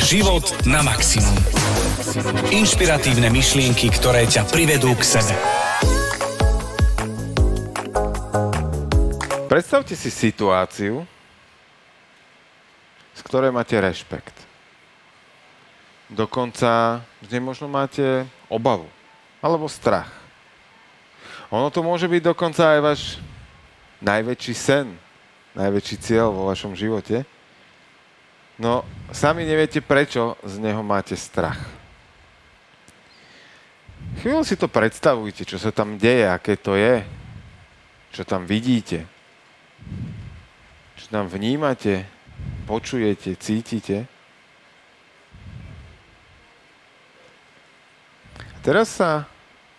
Život na maximum. Inšpiratívne myšlienky, ktoré ťa privedú k sebe. Predstavte si situáciu, z ktorej máte rešpekt. Dokonca z nej možno máte obavu alebo strach. Ono to môže byť dokonca aj váš najväčší sen, najväčší cieľ vo vašom živote. No, sami neviete, prečo z neho máte strach. Chvíľu si to predstavujte, čo sa tam deje, aké to je, čo tam vidíte, čo tam vnímate, počujete, cítite. Teraz sa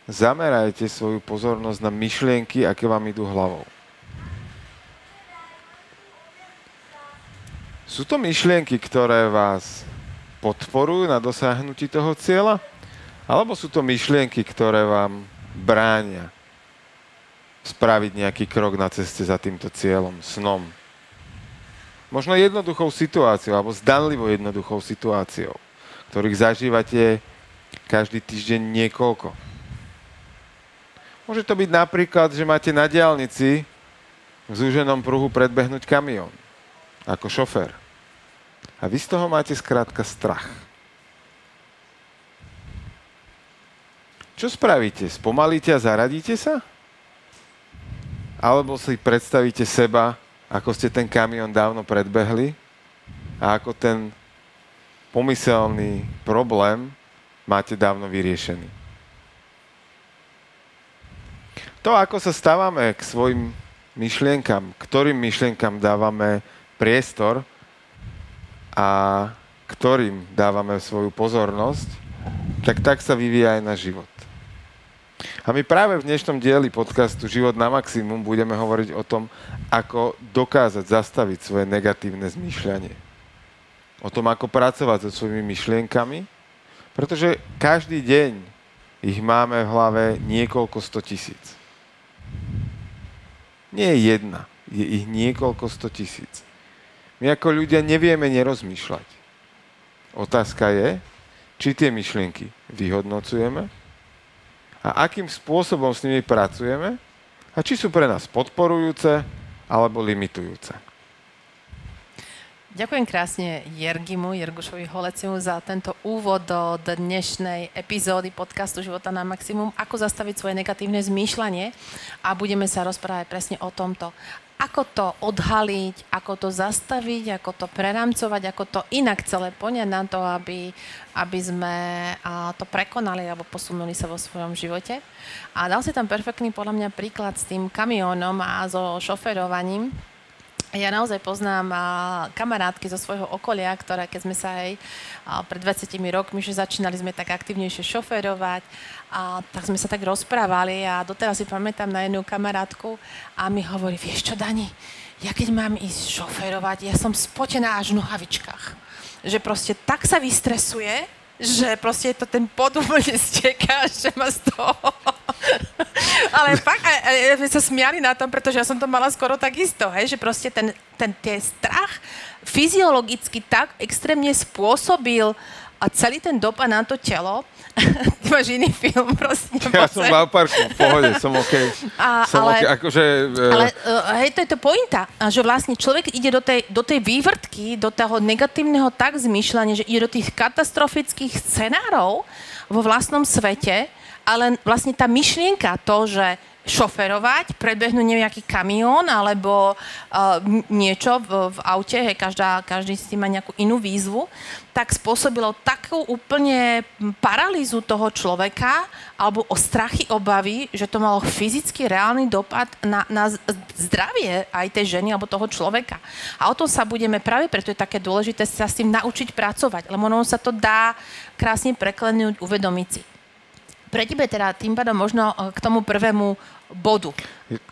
zamerajte svoju pozornosť na myšlienky, aké vám idú hlavou. Sú to myšlienky, ktoré vás podporujú na dosiahnutí toho cieľa? Alebo sú to myšlienky, ktoré vám bránia spraviť nejaký krok na ceste za týmto cieľom, snom? Možno jednoduchou situáciou, alebo zdanlivo jednoduchou situáciou, ktorých zažívate každý týždeň niekoľko. Môže to byť napríklad, že máte na diálnici v zúženom pruhu predbehnúť kamión ako šofér. A vy z toho máte skrátka strach. Čo spravíte? Spomalíte a zaradíte sa? Alebo si predstavíte seba, ako ste ten kamión dávno predbehli a ako ten pomyselný problém máte dávno vyriešený. To, ako sa stávame k svojim myšlienkam, ktorým myšlienkam dávame priestor a ktorým dávame svoju pozornosť, tak tak sa vyvíja aj náš život. A my práve v dnešnom dieli podcastu Život na maximum budeme hovoriť o tom, ako dokázať zastaviť svoje negatívne zmýšľanie. O tom, ako pracovať so svojimi myšlienkami, pretože každý deň ich máme v hlave niekoľko sto. Nie je jedna, je ich niekoľko sto tisíc. My ako ľudia nevieme nerozmýšľať. Otázka je, či tie myšlienky vyhodnocujeme a akým spôsobom s nimi pracujeme a či sú pre nás podporujúce alebo limitujúce. Ďakujem krásne Jergimu, Jergušovi Holecimu za tento úvod do dnešnej epizódy podcastu Života na maximum, ako zastaviť svoje negatívne zmýšľanie a budeme sa rozprávať presne o tomto. Ako to odhaliť, ako to zastaviť, ako to preramcovať, ako to inak celé poňať na to, aby, aby sme to prekonali alebo posunuli sa vo svojom živote. A dal si tam perfektný podľa mňa príklad s tým kamiónom a so šoferovaním, ja naozaj poznám kamarátky zo svojho okolia, ktoré keď sme sa aj pred 20 rokmi, že začínali sme tak aktívnejšie šoferovať, a tak sme sa tak rozprávali a doteraz si pamätám na jednu kamarátku a mi hovorí, vieš čo Dani, ja keď mám ísť šoferovať, ja som spotená až v nohavičkách. Že proste tak sa vystresuje, že proste to ten úplne steká, že ma z toho... Ale fakt, a, a, a, sa smiali na tom, pretože ja som to mala skoro takisto, hej, že proste ten, ten, ten strach fyziologicky tak extrémne spôsobil a celý ten dopad na to telo, ty máš iný film, prosím. Ja som v parku, v pohode, som OK. A, som ale, okay, akože, uh... ale uh, hej, to je to pointa, že vlastne človek ide do tej, do tej vývrtky, do toho negatívneho tak zmýšľania, že ide do tých katastrofických scenárov vo vlastnom svete, ale vlastne tá myšlienka, to, že šoferovať, predbehnúť nejaký kamión alebo uh, niečo v, v aute, hej, každá, každý si má nejakú inú výzvu, tak spôsobilo takú úplne paralýzu toho človeka alebo o strachy, obavy, že to malo fyzicky reálny dopad na, na zdravie aj tej ženy alebo toho človeka. A o tom sa budeme práve, preto je také dôležité sa s tým naučiť pracovať, lebo ono sa to dá krásne preklenúť, uvedomiť si. Pre tebe teda tým pádom možno e, k tomu prvému bodu.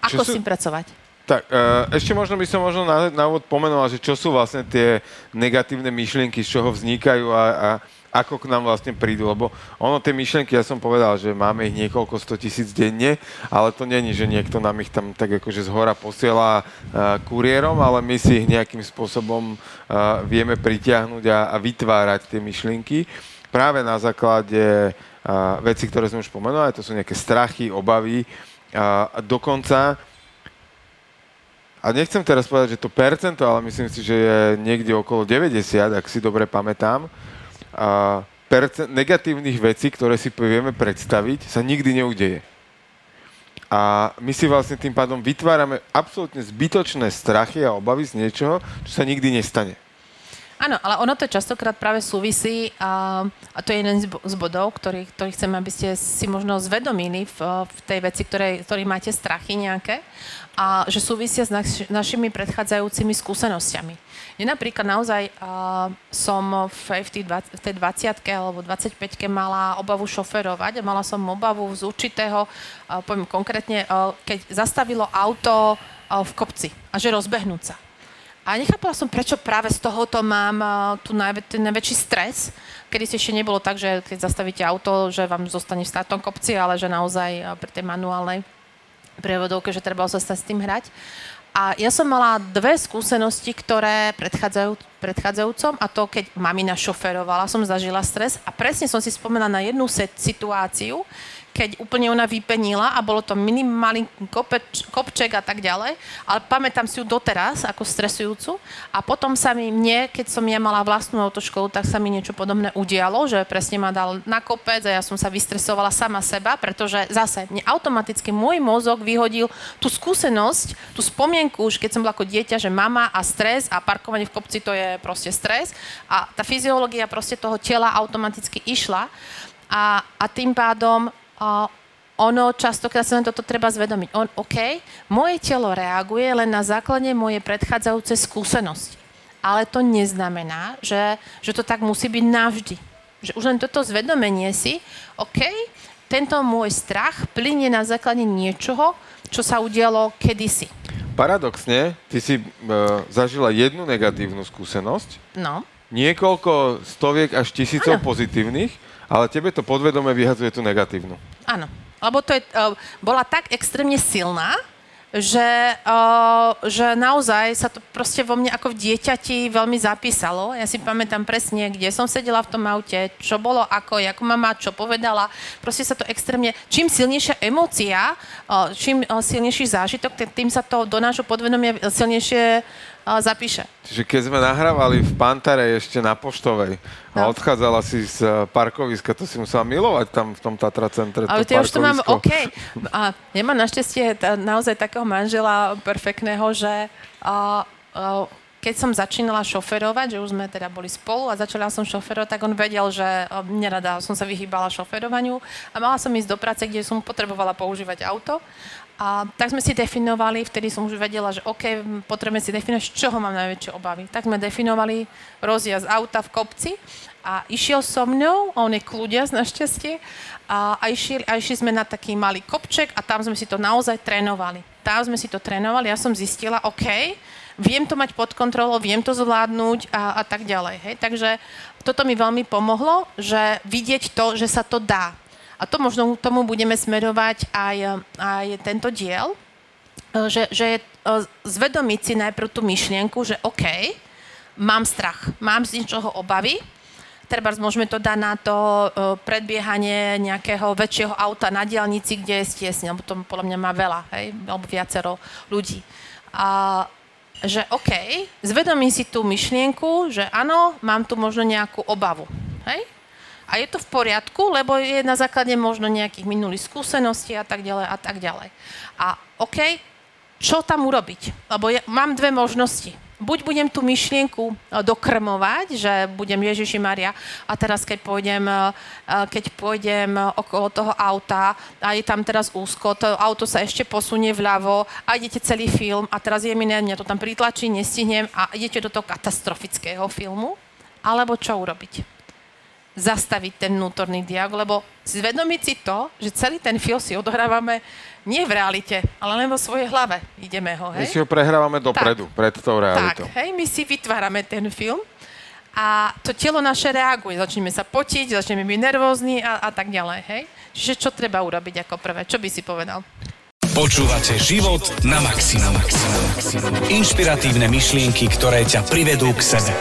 Ako sú, s tým pracovať? Tak, e, ešte možno by som možno na, na úvod pomenoval, že čo sú vlastne tie negatívne myšlienky, z čoho vznikajú a, a ako k nám vlastne prídu, lebo ono tie myšlienky, ja som povedal, že máme ich niekoľko sto tisíc denne, ale to není, že niekto nám ich tam tak akože z hora posiela uh, kuriérom, ale my si ich nejakým spôsobom uh, vieme pritiahnuť a, a vytvárať tie myšlienky práve na základe uh, veci, ktoré sme už pomenovali, to sú nejaké strachy, obavy a dokonca a nechcem teraz povedať, že to percento, ale myslím si, že je niekde okolo 90, ak si dobre pamätám, a percent negatívnych vecí, ktoré si vieme predstaviť, sa nikdy neudeje. A my si vlastne tým pádom vytvárame absolútne zbytočné strachy a obavy z niečoho, čo sa nikdy nestane. Áno, ale ono to častokrát práve súvisí a, a to je jeden z bodov, ktorý, ktorý chcem, aby ste si možno zvedomili v, v tej veci, ktoré, ktorý máte strachy nejaké a že súvisia s naš, našimi predchádzajúcimi skúsenosťami. Ja napríklad naozaj uh, som v, v, tej 20, v tej 20 alebo 25 mala obavu šoferovať a mala som obavu z určitého, uh, poviem konkrétne, uh, keď zastavilo auto uh, v kopci a že rozbehnúť sa. A nechápala som, prečo práve z tohoto mám uh, tu najvä, ten najväčší stres, kedy si ešte nebolo tak, že keď zastavíte auto, že vám zostane v státom kopci, ale že naozaj uh, pri tej manuálnej prievodovke, že treba sa s tým hrať. A ja som mala dve skúsenosti, ktoré predchádzajú, predchádzajúcom a to, keď mamina šoferovala, som zažila stres a presne som si spomenula na jednu situáciu, keď úplne ona vypenila a bolo to minimálny kopček a tak ďalej, ale pamätám si ju doteraz ako stresujúcu a potom sa mi mne, keď som ja mala vlastnú autoškolu, tak sa mi niečo podobné udialo, že presne ma dal na kopec a ja som sa vystresovala sama seba, pretože zase mne automaticky môj mozog vyhodil tú skúsenosť, tú spomienku už keď som bola ako dieťa, že mama a stres a parkovanie v kopci to je proste stres a tá fyziológia proste toho tela automaticky išla a, a tým pádom a ono častokrát sa len toto treba zvedomiť. On, OK, moje telo reaguje len na základe mojej predchádzajúcej skúsenosti. Ale to neznamená, že, že to tak musí byť navždy. Že už len toto zvedomenie si, OK, tento môj strach plinie na základe niečoho, čo sa udialo kedysi. Paradoxne, ty si e, zažila jednu negatívnu skúsenosť, no. niekoľko stoviek až tisícov ano. pozitívnych ale tebe to podvedome vyhadzuje tú negatívnu. Áno, lebo to je, uh, bola tak extrémne silná, že, uh, že naozaj sa to proste vo mne ako v dieťati veľmi zapísalo. Ja si pamätám presne, kde som sedela v tom aute, čo bolo ako, ako mama čo povedala. Proste sa to extrémne... Čím silnejšia emócia, uh, čím uh, silnejší zážitok, tým sa to do nášho podvedomia silnejšie zapíše. Čiže keď sme nahrávali v Pantare ešte na Poštovej a no. odchádzala si z e, parkoviska, to si musela milovať tam v tom Tatra centre. Ale to ja už to mám OK. A ja mám našťastie naozaj takého manžela perfektného, že a, a, keď som začínala šoferovať, že už sme teda boli spolu a začala som šoferovať, tak on vedel, že nerada som sa vyhýbala šoferovaniu a mala som ísť do práce, kde som potrebovala používať auto a tak sme si definovali, vtedy som už vedela, že OK, potrebujeme si definovať, z čoho mám najväčšie obavy. Tak sme definovali rozjazd auta v kopci a išiel so mnou, a on je kľudia našťastie, a, a, išli, a išli sme na taký malý kopček a tam sme si to naozaj trénovali. Tam sme si to trénovali, ja som zistila, OK, viem to mať pod kontrolou, viem to zvládnuť a, a tak ďalej. Hej? Takže toto mi veľmi pomohlo, že vidieť to, že sa to dá. A to možno tomu budeme smerovať aj, aj tento diel, že, že je zvedomiť si najprv tú myšlienku, že OK, mám strach, mám z niečoho obavy, treba môžeme to dať na to predbiehanie nejakého väčšieho auta na diálnici, kde je stiesne, lebo to podľa mňa má veľa, hej, alebo viacero ľudí. A, že OK, zvedomím si tú myšlienku, že áno, mám tu možno nejakú obavu. Hej? A je to v poriadku, lebo je na základe možno nejakých minulých skúseností a tak ďalej a tak ďalej. A OK, čo tam urobiť? Lebo ja mám dve možnosti. Buď budem tú myšlienku e, dokrmovať, že budem Ježiši Maria a teraz keď pôjdem, e, e, keď pôjdem okolo toho auta a je tam teraz úzko, to auto sa ešte posunie vľavo a idete celý film a teraz je mi ne, mňa to tam pritlačí, nestihnem a idete do toho katastrofického filmu, alebo čo urobiť? Zastaviť ten vnútorný dialog, lebo zvedomiť si to, že celý ten film si odohrávame Nie v realite, ale len vo svojej hlave ideme ho, My hej? si ho prehrávame dopredu, pred tou realitou. Tak, hej, my si vytvárame ten film a to telo naše reaguje. Začneme sa potiť, začneme byť nervózni a, a tak ďalej, hej? Čiže čo treba urobiť ako prvé? Čo by si povedal? Počúvate život na maximum. Inšpiratívne myšlienky, ktoré ťa privedú k sebe.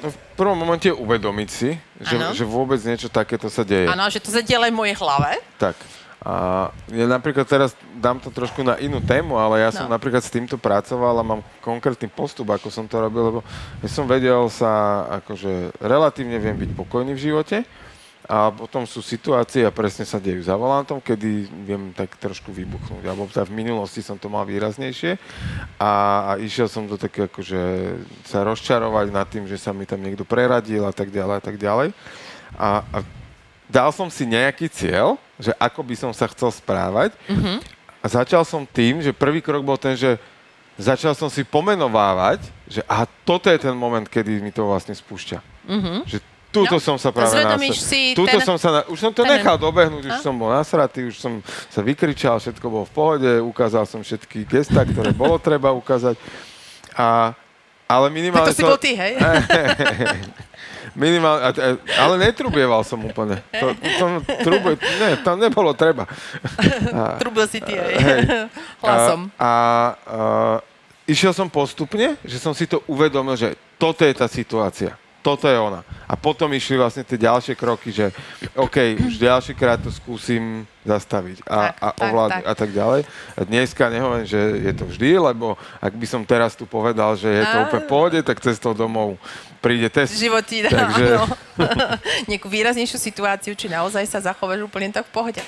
No, v prvom momente uvedomiť si, že, že vôbec niečo takéto sa deje. Áno, že to sa deje len v mojej hlave. Tak. A ja napríklad teraz dám to trošku na inú tému, ale ja som No. napríklad s týmto pracoval a mám konkrétny postup, ako som to robil, lebo ja som vedel sa, akože relatívne viem byť pokojný v živote a potom sú situácie a presne sa dejú za volantom, kedy viem tak trošku vybuchnúť. Alebo teda v minulosti som to mal výraznejšie a, a išiel som do také akože sa rozčarovať nad tým, že sa mi tam niekto preradil a tak ďalej a tak ďalej. A, a dal som si nejaký cieľ, že ako by som sa chcel správať a začal som tým, že prvý krok bol ten, že začal som si pomenovávať, že aha, toto je ten moment, kedy mi to vlastne spúšťa. Že túto No, som sa práve zvedomíš nasa- si túto ten- som sa, na, už som to ten- nechal dobehnúť, už A? som bol nasratý, už som sa vykričal, všetko bolo v pohode, ukázal som všetky gesta, ktoré bolo treba ukázať. A, ale Tak minimálne to si som- bol ty, hej? Minimálne, a- a- ale netrubieval som úplne. To, to, trube, ne, tam nebolo treba. Trubil si ty, hej? Hej. Hlasom. A, a, a išiel som postupne, že som si to uvedomil, že toto je tá situácia. Toto je ona. A potom išli vlastne tie ďalšie kroky, že OK, už ďalší krát to skúsim zastaviť a, Tak, a ovládnuť a tak ďalej. A dneska nehovorím, že je to vždy, lebo ak by som teraz tu povedal, že je to Á. úplne v pohode, tak cestou domov príde test. život ti dá Takže- nejakú výraznejšiu situáciu, či naozaj sa zachováš úplne tak v pohode.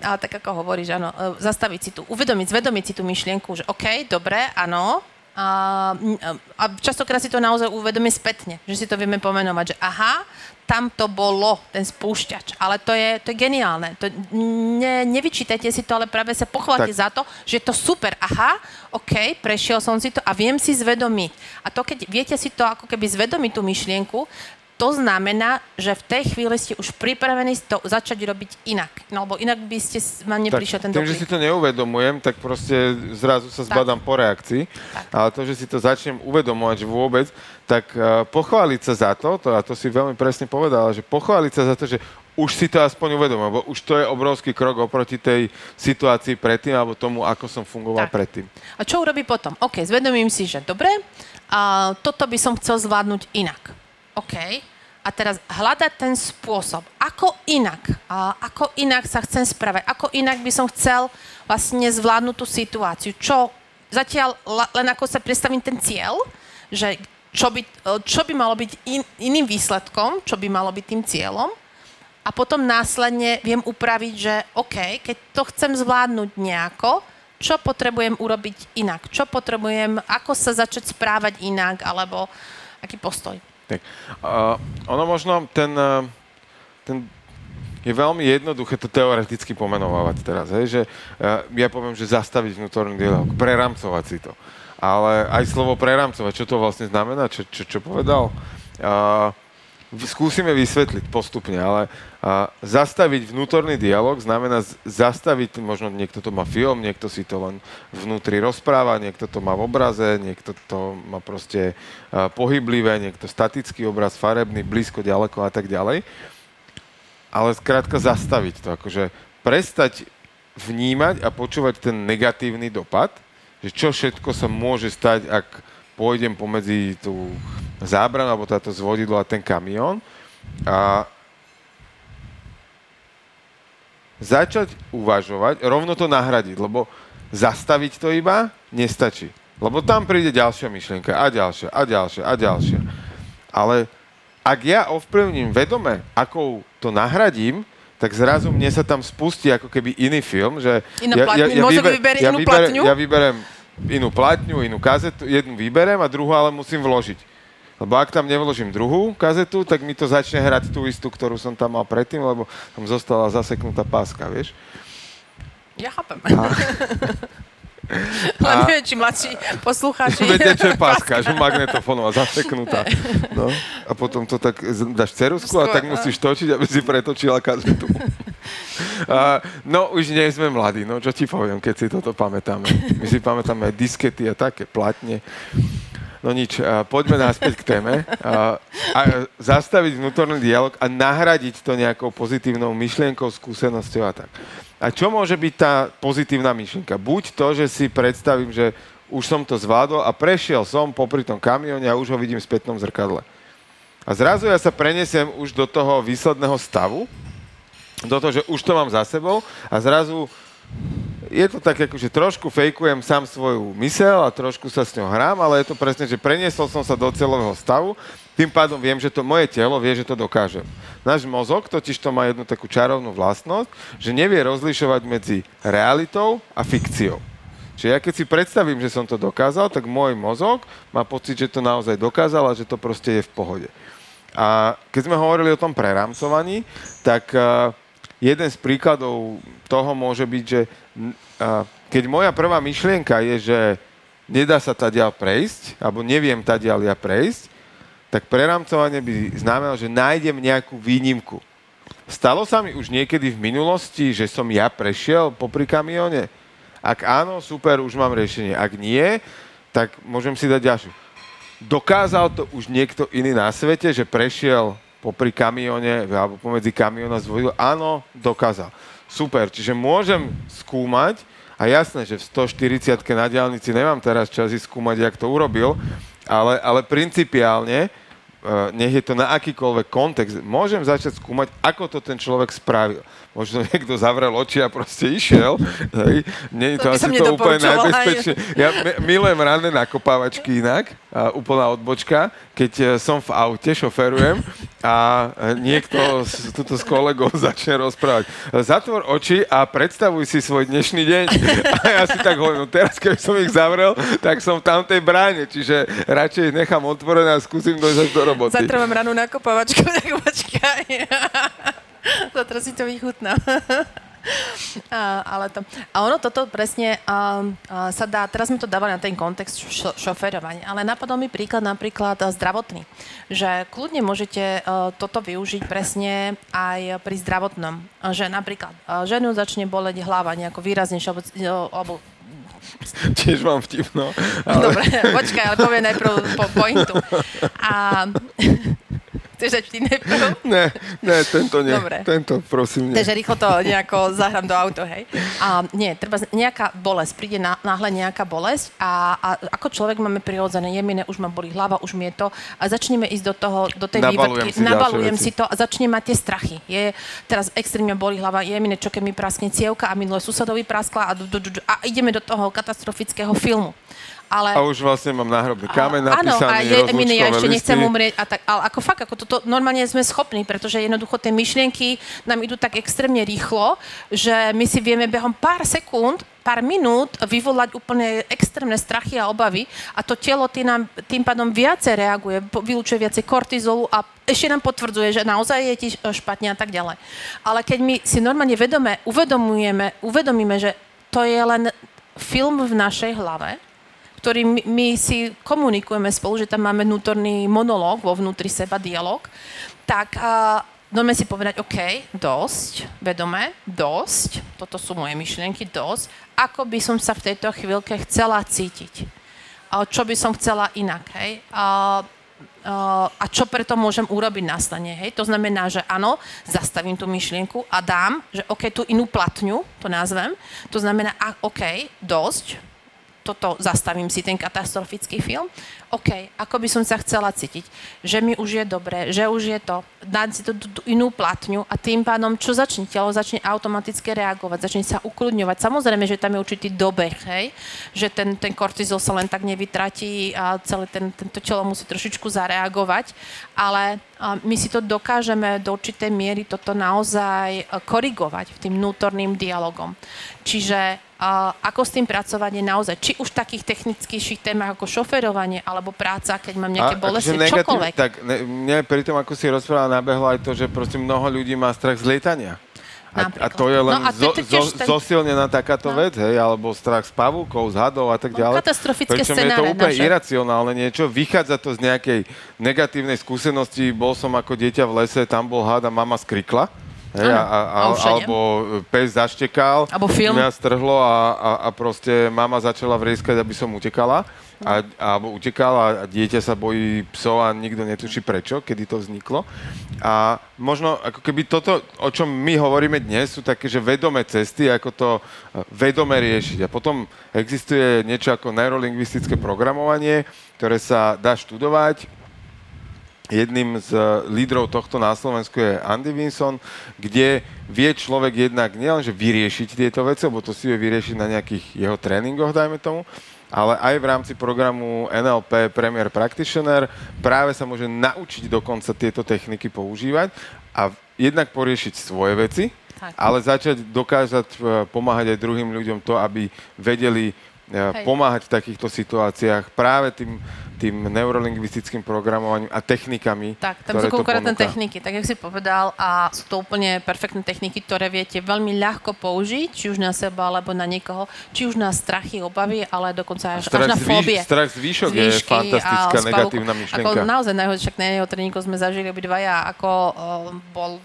Ale tak ako hovoríš, áno, e, zastaviť si tu, uvedomiť, zvedomiť si tú myšlienku, že OK, dobre, áno, a, a častokrát si to naozaj uvedomí spätne, že si to vieme pomenovať, že aha, tam to bolo, ten spúšťač. Ale to je, to je geniálne. To, ne, nevyčítajte si to, ale práve sa pochváľte za to, že je to super. Aha, OK, prešiel som si to a viem si zvedomiť. A to, keď viete si to ako keby zvedomiť tú myšlienku, to znamená, že v tej chvíli ste už pripravení to začať robiť inak. No, lebo inak by ste vám neprišiel ten tým, že si to neuvedomujem, tak proste zrazu sa zbadám po reakcii. Tak. Ale to, že si to začnem uvedomovať že vôbec, tak uh, pochváliť sa za to, to, a to si veľmi presne povedala, že pochváliť sa za to, že už si to aspoň uvedomil, lebo už to je obrovský krok oproti tej situácii predtým, alebo tomu, ako som fungoval Tak. predtým. A čo urobí potom? OK, zvedomím si, že dobre, a toto by som chcel zvládnuť inak. OK. A teraz hľadať ten spôsob, ako inak, a ako inak sa chcem správať, ako inak by som chcel vlastne zvládnuť tú situáciu. Čo zatiaľ len ako sa predstavím ten cieľ, že čo by, čo by malo byť in, iným výsledkom, čo by malo byť tým cieľom, a potom následne viem upraviť, že OK, keď to chcem zvládnuť nejako, čo potrebujem urobiť inak, čo potrebujem, ako sa začať správať inak, alebo aký postoj. Tak, uh, ono možno ten, uh, ten je veľmi jednoduché to teoreticky pomenovávať teraz, hej, že uh, ja poviem, že zastaviť vnútorný dialog, preramcovať si to. Ale aj slovo preramcovať, čo to vlastne znamená, čo, čo, čo povedal? Uh, skúsime vysvetliť postupne, ale uh, zastaviť vnútorný dialog znamená z- zastaviť, možno niekto to má film, niekto si to len vnútri rozpráva, niekto to má v obraze, niekto to má proste uh, pohyblivé, niekto statický obraz, farebný, blízko, ďaleko a tak ďalej. Ale skrátka zastaviť to, akože prestať vnímať a počúvať ten negatívny dopad, že čo všetko sa môže stať, ak pôjdem pomedzi tú zábranu alebo táto zvodidlo a ten kamión a začať uvažovať, rovno to nahradiť, lebo zastaviť to iba nestačí. Lebo tam príde ďalšia myšlienka a ďalšia a ďalšia a ďalšia. Ale ak ja ovplyvním vedome, akou to nahradím, tak zrazu mne sa tam spustí ako keby iný film, že Iná mozog vyberie inú vyberem, platňu? ja vyberem inú platňu, inú kazetu, jednu vyberem a druhú ale musím vložiť. Lebo ak tam nevložím druhú kazetu, tak mi to začne hrať tú istú, ktorú som tam mal predtým, lebo tam zostala zaseknutá páska, vieš. Ja chápem. Len neviem, či mladší poslucháči... Viete, čo je páska, že magnetofónová zaseknutá. No. A potom to tak dáš cerusku a tak musíš točiť, aby si pretočila kazetu. Uh, no, už nie sme mladí, no čo ti poviem, keď si toto pamätáme. My si pamätáme diskety a také platne. No nič, poďme naspäť k téme. A zastaviť vnútorný dialog a nahradiť to nejakou pozitívnou myšlienkou, skúsenosťou a tak. A čo môže byť tá pozitívna myšlienka? Buď to, že si predstavím, že už som to zvládol a prešiel som popri tom kamióne a už ho vidím v spätnom zrkadle. A zrazu ja sa prenesiem už do toho výsledného stavu, do toho, že už to mám za sebou a zrazu je to tak, že trošku fejkujem sám svoju mysel a trošku sa s ňou hrám, ale je to presne, že preniesol som sa do celového stavu, tým pádom viem, že to moje telo vie, že to dokážem. Náš mozog totiž to má jednu takú čarovnú vlastnosť, že nevie rozlišovať medzi realitou a fikciou. Čiže ja keď si predstavím, že som to dokázal, tak môj mozog má pocit, že to naozaj dokázal a že to proste je v pohode. A keď sme hovorili o tom prerámcovaní, tak uh, jeden z príkladov toho môže byť, že keď moja prvá myšlienka je, že nedá sa tadiaľ prejsť, alebo neviem tadiaľ ja prejsť, tak prerámcovanie by znamenalo, že nájdem nejakú výnimku. Stalo sa mi už niekedy v minulosti, že som ja prešiel popri kamióne? Ak áno, super, už mám riešenie. Ak nie, tak môžem si dať ďalšiu dokázal to už niekto iný na svete, že prešiel popri kamióne, alebo pomedzi kamióna zvojil? Áno, dokázal. Super, čiže môžem skúmať, a jasné, že v 140 na diálnici nemám teraz čas ísť skúmať, jak to urobil, ale, ale principiálne Eh, nech je to na akýkoľvek kontext, môžem začať skúmať, ako to ten človek spravil. Možno niekto zavrel oči a proste išiel. Hej. Nie je to, to asi to úplne najbezpečné. Ja milujem ranné nakopávačky inak, a úplná odbočka, keď eh, som v aute, šoferujem a eh, niekto s, tuto s kolegou začne rozprávať. Zatvor oči a predstavuj si svoj dnešný deň. A ja si tak hovorím, no teraz keby som ich zavrel, tak som v tamtej bráne, čiže radšej ich nechám otvorené a skúsim dojsť až do roboty. Zatra mám ranú nakopovačku, tak počkaj. Zatra si to vychutná. A, ale to, a ono toto presne a, a, sa dá, teraz mi to dáva na ten kontext šo, šoferovania, ale napadol mi príklad napríklad a, zdravotný, že kľudne môžete a, toto využiť presne aj pri zdravotnom, a, že napríklad a, ženu začne boleť hlava nejako výraznejšie, alebo, alebo Tiež mám vtipno. Ale... Dobre, počkaj, ale poviem najprv po pointu. A Chceš dať vtip najprv? Ne, ne, tento nie. Dobre. Tento, prosím, nie. Takže rýchlo to nejako zahrám do auto, hej. A nie, treba nejaká bolesť, príde náhle nejaká bolesť a, a ako človek máme prirodzené, jemine, už ma boli hlava, už mi je to a začneme ísť do toho, do tej vývrtky, si nabalujem si to a začne mať tie strachy. Je, teraz extrémne boli hlava, jemine, čo keď mi praskne cievka a minulé susedovi praskla a, a ideme do toho katastrofického filmu. Ale... A už vlastne mám náhrobný kameň napísaný, Áno, a je, Emine, ja ešte listy. nechcem umrieť. A tak, ale ako fakt, ako toto normálne sme schopní, pretože jednoducho tie myšlienky nám idú tak extrémne rýchlo, že my si vieme behom pár sekúnd pár minút vyvolať úplne extrémne strachy a obavy a to telo tým, nám, tým pádom viacej reaguje, vylúčuje viacej kortizolu a ešte nám potvrdzuje, že naozaj je ti špatne a tak ďalej. Ale keď my si normálne vedome uvedomujeme, uvedomíme, že to je len film v našej hlave, ktorý my, si komunikujeme spolu, že tam máme vnútorný monológ vo vnútri seba, dialog, tak uh, Dobre si povedať, OK, dosť, vedome, dosť, toto sú moje myšlienky, dosť, ako by som sa v tejto chvíľke chcela cítiť. A čo by som chcela inak, hej. A, a, čo preto môžem urobiť následne, hej. To znamená, že áno, zastavím tú myšlienku a dám, že OK, tú inú platňu, to nazvem. To znamená, a, OK, dosť, toto zastavím si ten katastrofický film, OK, ako by som sa chcela cítiť, že mi už je dobre, že už je to, dať si to tú inú platňu a tým pádom, čo začne? Telo, začne automaticky reagovať, začne sa ukludňovať. Samozrejme, že tam je určitý dobeh, hej, že ten, ten kortizol sa len tak nevytratí a celé ten, tento telo musí trošičku zareagovať, ale my si to dokážeme do určitej miery toto naozaj korigovať tým vnútorným dialogom. Čiže ako s tým pracovať je naozaj, či už v takých technických témach ako šoferovanie alebo práca, keď mám nejaké bolesti, akože čokoľvek. Tak ne, mne pri tom, ako si rozprávala, nabehlo aj to, že proste mnoho ľudí má strach z lietania. A, a to je len no zo, zo, ten... zosilnená takáto no. vec, hej, alebo strach z pavúkov, z hadov a tak no, ďalej. Katastrofické Pričom je to úplne naše. iracionálne niečo, vychádza to z nejakej negatívnej skúsenosti, bol som ako dieťa v lese, tam bol had a mama skrikla Hej, a, a, a, a alebo pes zaštekal, Alebo film. mňa strhlo a, a, a proste mama začala vrieskať, aby som utekala. A, alebo utekala a dieťa sa bojí psov a nikto netuší prečo, kedy to vzniklo. A možno ako keby toto, o čom my hovoríme dnes, sú také, že vedomé cesty, ako to vedome riešiť. A potom existuje niečo ako neurolingvistické programovanie, ktoré sa dá študovať, Jedným z eh, lídrov tohto na Slovensku je Andy Vinson, kde vie človek jednak nielenže vyriešiť tieto veci, lebo to si vie vyriešiť na nejakých jeho tréningoch, dajme tomu, ale aj v rámci programu NLP Premier Practitioner práve sa môže naučiť dokonca tieto techniky používať a jednak poriešiť svoje veci, Tak. ale začať dokázať eh, pomáhať aj druhým ľuďom to, aby vedeli eh, Hej. pomáhať v takýchto situáciách práve tým, tým neurolingvistickým programovaním a technikami, Tak, tam sú konkrétne techniky, tak jak si povedal, a sú to úplne perfektné techniky, ktoré viete veľmi ľahko použiť, či už na seba, alebo na niekoho, či už na strachy, obavy, ale dokonca až, až na fóbie. strach z výšok je fantastická negatívna myšlienka. Ako naozaj najhoršie, však na jeho tréningu sme zažili obidvaja, ako uh, bol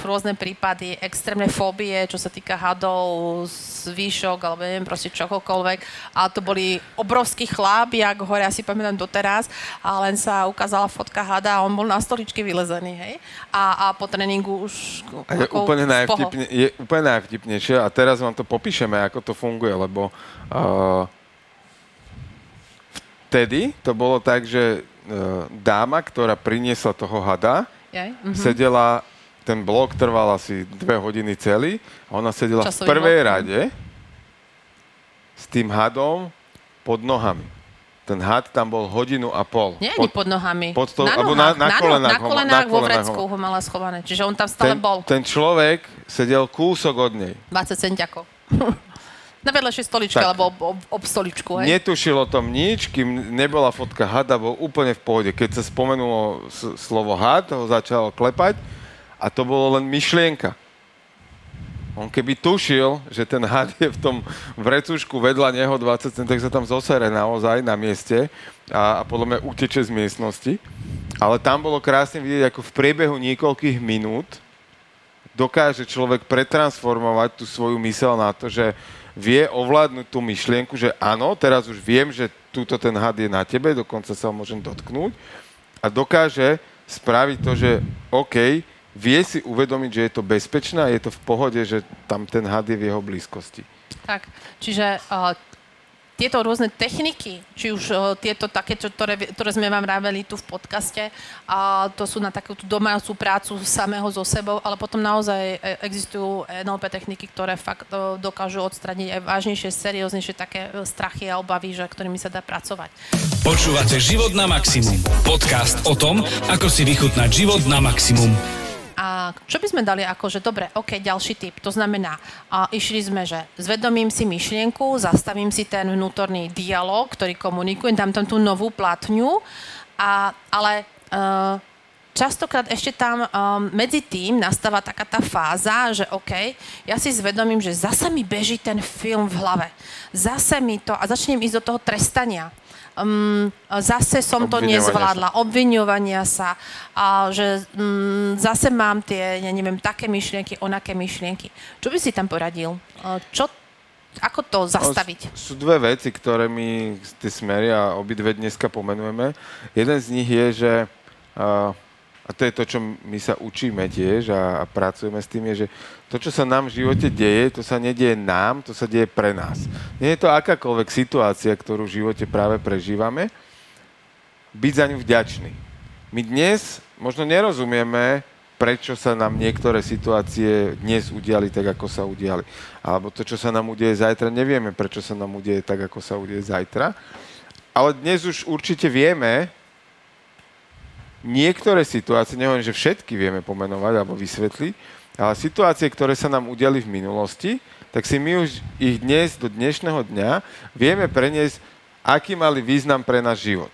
rôzne prípady, extrémne fóbie, čo sa týka hadov, zvýšok, alebo neviem, proste čokoľvek. A to boli obrovský chlap, jak hore, asi pamätám doteraz, a len sa ukázala fotka hada a on bol na stoličke vylezený, hej? A, a po tréningu už A je úplne, najvtipne, je úplne najvtipnejšie a teraz vám to popíšeme, ako to funguje, lebo uh, vtedy to bolo tak, že uh, dáma, ktorá priniesla toho hada, Jaj? mm-hmm. Mhm. sedela, ten blok trval asi dve hodiny celý a ona sedela Časový v prvej blok, rade s tým hadom pod nohami. Ten had tam bol hodinu a pol. Nie ani pod nohami. pod stôl- na nohách, na- na no- kolenách na ho ma- kolenách na vo kolenách vrecku ho- mala schované. Čiže on tam stále ten, bol. ten človek sedel kúsok od nej. 20 centiakov. na vedľajšej stoličke, Tak. alebo ob, ob, ob stoličku, hej? Netušil o tom nič, kým nebola fotka hada, bol úplne v pohode. Keď sa spomenulo slovo had, ho začal klepať a to bolo len myšlienka. On keby tušil, že ten had je v tom vrecušku vedľa neho 20 cm, tak sa tam zosere naozaj na mieste a, a podľa mňa uteče z miestnosti. Ale tam bolo krásne vidieť, ako v priebehu niekoľkých minút dokáže človek pretransformovať tú svoju mysel na to, že vie ovládnuť tú myšlienku, že áno, teraz už viem, že túto ten had je na tebe, dokonca sa ho môžem dotknúť a dokáže spraviť to, že OK, vie si uvedomiť, že je to bezpečné a je to v pohode, že tam ten had je v jeho blízkosti. Tak, čiže uh, tieto rôzne techniky, či už uh, tieto také, čo, ktoré, ktoré sme vám ráveli tu v podcaste, a to sú na takú tú domácu prácu samého so sebou, ale potom naozaj e, existujú NLP techniky, ktoré fakt uh, dokážu odstraniť aj vážnejšie, serióznejšie také strachy a obavy, že, ktorými sa dá pracovať. Počúvate Život na maximum. Podcast o tom, ako si vychutnať život na maximum. A čo by sme dali ako, že dobre, OK, ďalší tip. To znamená, a išli sme, že zvedomím si myšlienku, zastavím si ten vnútorný dialog, ktorý komunikujem, dám tam tú novú platňu, a, ale uh, častokrát ešte tam um, medzi tým nastáva taká tá fáza, že OK, ja si zvedomím, že zase mi beží ten film v hlave. Zase mi to, a začnem ísť do toho trestania. Um, zase som to nezvládla obviňovania sa, a že mm, zase mám tie, ja neviem, také myšlienky, onaké myšlienky. Čo by si tam poradil? Čo, ako to zastaviť? No, s- sú dve veci, ktoré my tie smery a obidve dneska pomenujeme. Jeden z nich je, že a to je to, čo my sa učíme tiež a, a pracujeme s tým, je, že to, čo sa nám v živote deje, to sa nedieje nám, to sa deje pre nás. Nie je to akákoľvek situácia, ktorú v živote práve prežívame, byť za ňu vďačný. My dnes možno nerozumieme, prečo sa nám niektoré situácie dnes udiali tak, ako sa udiali. Alebo to, čo sa nám udeje zajtra, nevieme, prečo sa nám udeje tak, ako sa udeje zajtra. Ale dnes už určite vieme niektoré situácie, nehovorím, že všetky vieme pomenovať alebo vysvetliť, situácie, ktoré sa nám udiali v minulosti, tak si my už ich dnes, do dnešného dňa, vieme preniesť, aký mali význam pre náš život.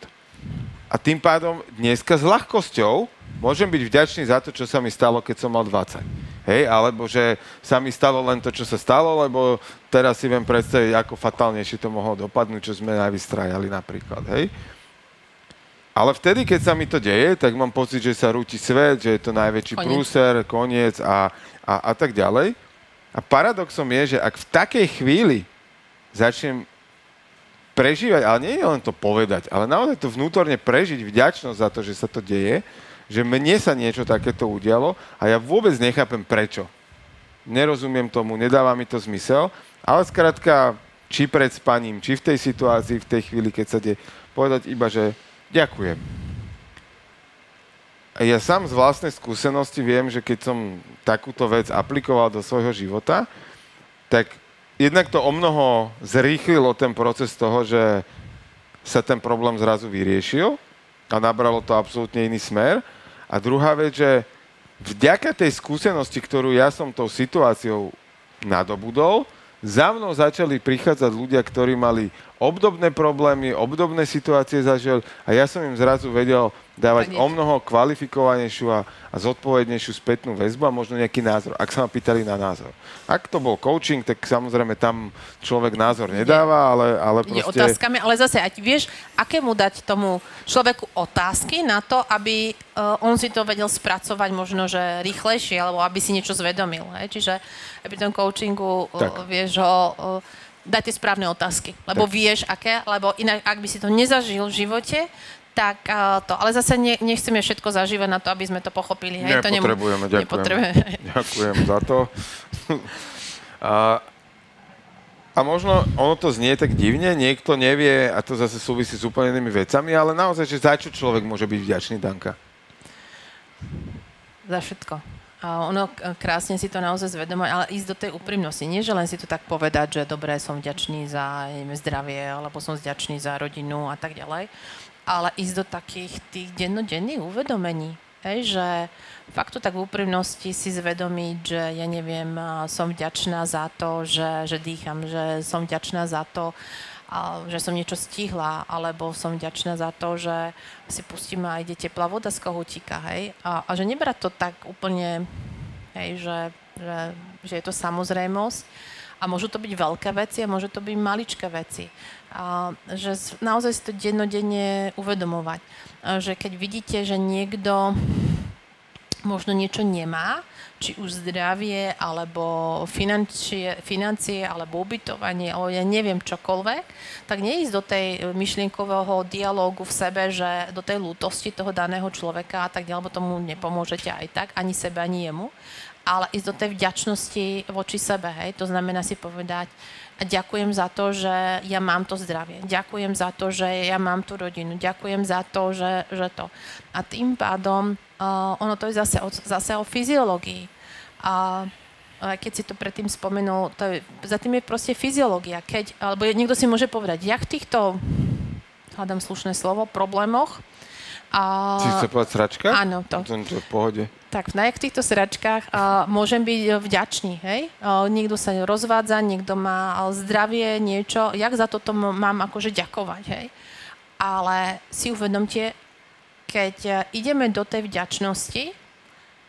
A tým pádom dneska s ľahkosťou môžem byť vďačný za to, čo sa mi stalo, keď som mal 20. Hej, alebo že sa mi stalo len to, čo sa stalo, lebo teraz si viem predstaviť, ako fatálnejšie to mohlo dopadnúť, čo sme najvystrajali napríklad. Hej. Ale vtedy, keď sa mi to deje, tak mám pocit, že sa rúti svet, že je to najväčší Koniec. prúser, koniec a, a, a tak ďalej. A paradoxom je, že ak v takej chvíli začnem prežívať, ale nie je len to povedať, ale naozaj to vnútorne prežiť vďačnosť za to, že sa to deje, že mne sa niečo takéto udialo a ja vôbec nechápem prečo. Nerozumiem tomu, nedáva mi to zmysel, ale skrátka, či pred spaním, či v tej situácii, v tej chvíli, keď sa deje, povedať iba, že ďakujem. Ja sám z vlastnej skúsenosti viem, že keď som takúto vec aplikoval do svojho života, tak jednak to o mnoho zrýchlilo ten proces toho, že sa ten problém zrazu vyriešil a nabralo to absolútne iný smer. A druhá vec, že vďaka tej skúsenosti, ktorú ja som tou situáciou nadobudol, za mnou začali prichádzať ľudia, ktorí mali obdobné problémy, obdobné situácie zažil a ja som im zrazu vedel dávať Vedieť. o mnoho kvalifikovanejšiu a, a zodpovednejšiu spätnú väzbu a možno nejaký názor, ak sa ma pýtali na názor. Ak to bol coaching, tak samozrejme tam človek názor nedáva, ale, ale proste... otázkami, ale zase, ať vieš, aké mu dať tomu človeku otázky na to, aby uh, on si to vedel spracovať možno, že rýchlejšie, alebo aby si niečo zvedomil. Hej? Čiže pri tom coachingu Tak. vieš ho, dať tie správne otázky, lebo Tak. vieš aké, lebo inak, ak by si to nezažil v živote, tak uh, to, ale zase ne, nechceme všetko zažívať na to, aby sme to pochopili. Hej? to nemu- Nepotrebujeme, ďakujem. Nepotrebujeme. Ďakujem za to. a, a možno ono to znie tak divne, niekto nevie, a to zase súvisí s úplne inými vecami, ale naozaj, že za čo človek môže byť vďačný, Danka? Za všetko. Ono krásne si to naozaj zvedomať, ale ísť do tej úprimnosti. Nie, že len si to tak povedať, že dobre, som vďačný za zdravie, alebo som vďačný za rodinu a tak ďalej, ale ísť do takých tých dennodenných uvedomení. Hej, že fakt to tak v úprimnosti si zvedomiť, že ja neviem, som vďačná za to, že, že dýcham, že som vďačná za to, že som niečo stihla, alebo som vďačná za to, že si pustím a ide teplá voda z kohútika, hej. A, a že nebrať to tak úplne, hej, že, že, že je to samozrejmosť. A môžu to byť veľké veci a môžu to byť maličké veci. A, že naozaj si to dennodenne uvedomovať. A, že keď vidíte, že niekto možno niečo nemá, či už zdravie, alebo financie, financie, alebo ubytovanie, alebo ja neviem čokoľvek, tak neísť do tej myšlienkového dialógu v sebe, že do tej lútosti toho daného človeka a tak ďalej, lebo tomu nepomôžete aj tak, ani sebe, ani jemu, ale ísť do tej vďačnosti voči sebe, hej, to znamená si povedať, a ďakujem za to, že ja mám to zdravie. Ďakujem za to, že ja mám tú rodinu. Ďakujem za to, že, že to. A tým pádom uh, ono to je zase o, zase o fyziológii. A a keď si to predtým spomenul, to je, za tým je proste fyziológia. Keď, alebo niekto si môže povedať, jak v týchto, hľadám slušné slovo, problémoch, a, Si chce povedať sračka? áno, to. To, to v pohode. tak na jak týchto sračkách a, môžem byť e, vďačný, hej? A, niekto sa rozvádza, niekto má zdravie, niečo, jak za toto mám akože ďakovať, hej? Ale si uvedomte, keď e, ideme do tej vďačnosti,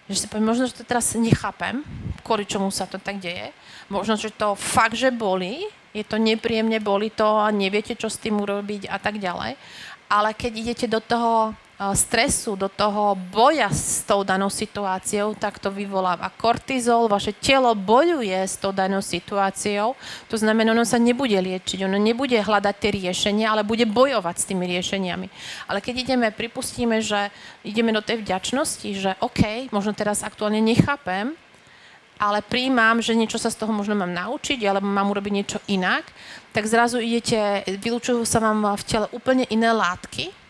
že si poviem, možno, že to teraz nechápem, kvôli čomu sa to tak deje, možno, že to fakt, že boli, je to nepríjemne, boli to a neviete, čo s tým urobiť a tak ďalej. Ale keď idete do toho stresu, do toho boja s tou danou situáciou, tak to vyvoláva kortizol, vaše telo bojuje s tou danou situáciou, to znamená, ono sa nebude liečiť, ono nebude hľadať tie riešenia, ale bude bojovať s tými riešeniami. Ale keď ideme, pripustíme, že ideme do tej vďačnosti, že OK, možno teraz aktuálne nechápem, ale príjmam, že niečo sa z toho možno mám naučiť, alebo mám urobiť niečo inak, tak zrazu idete, vylúčujú sa vám v tele úplne iné látky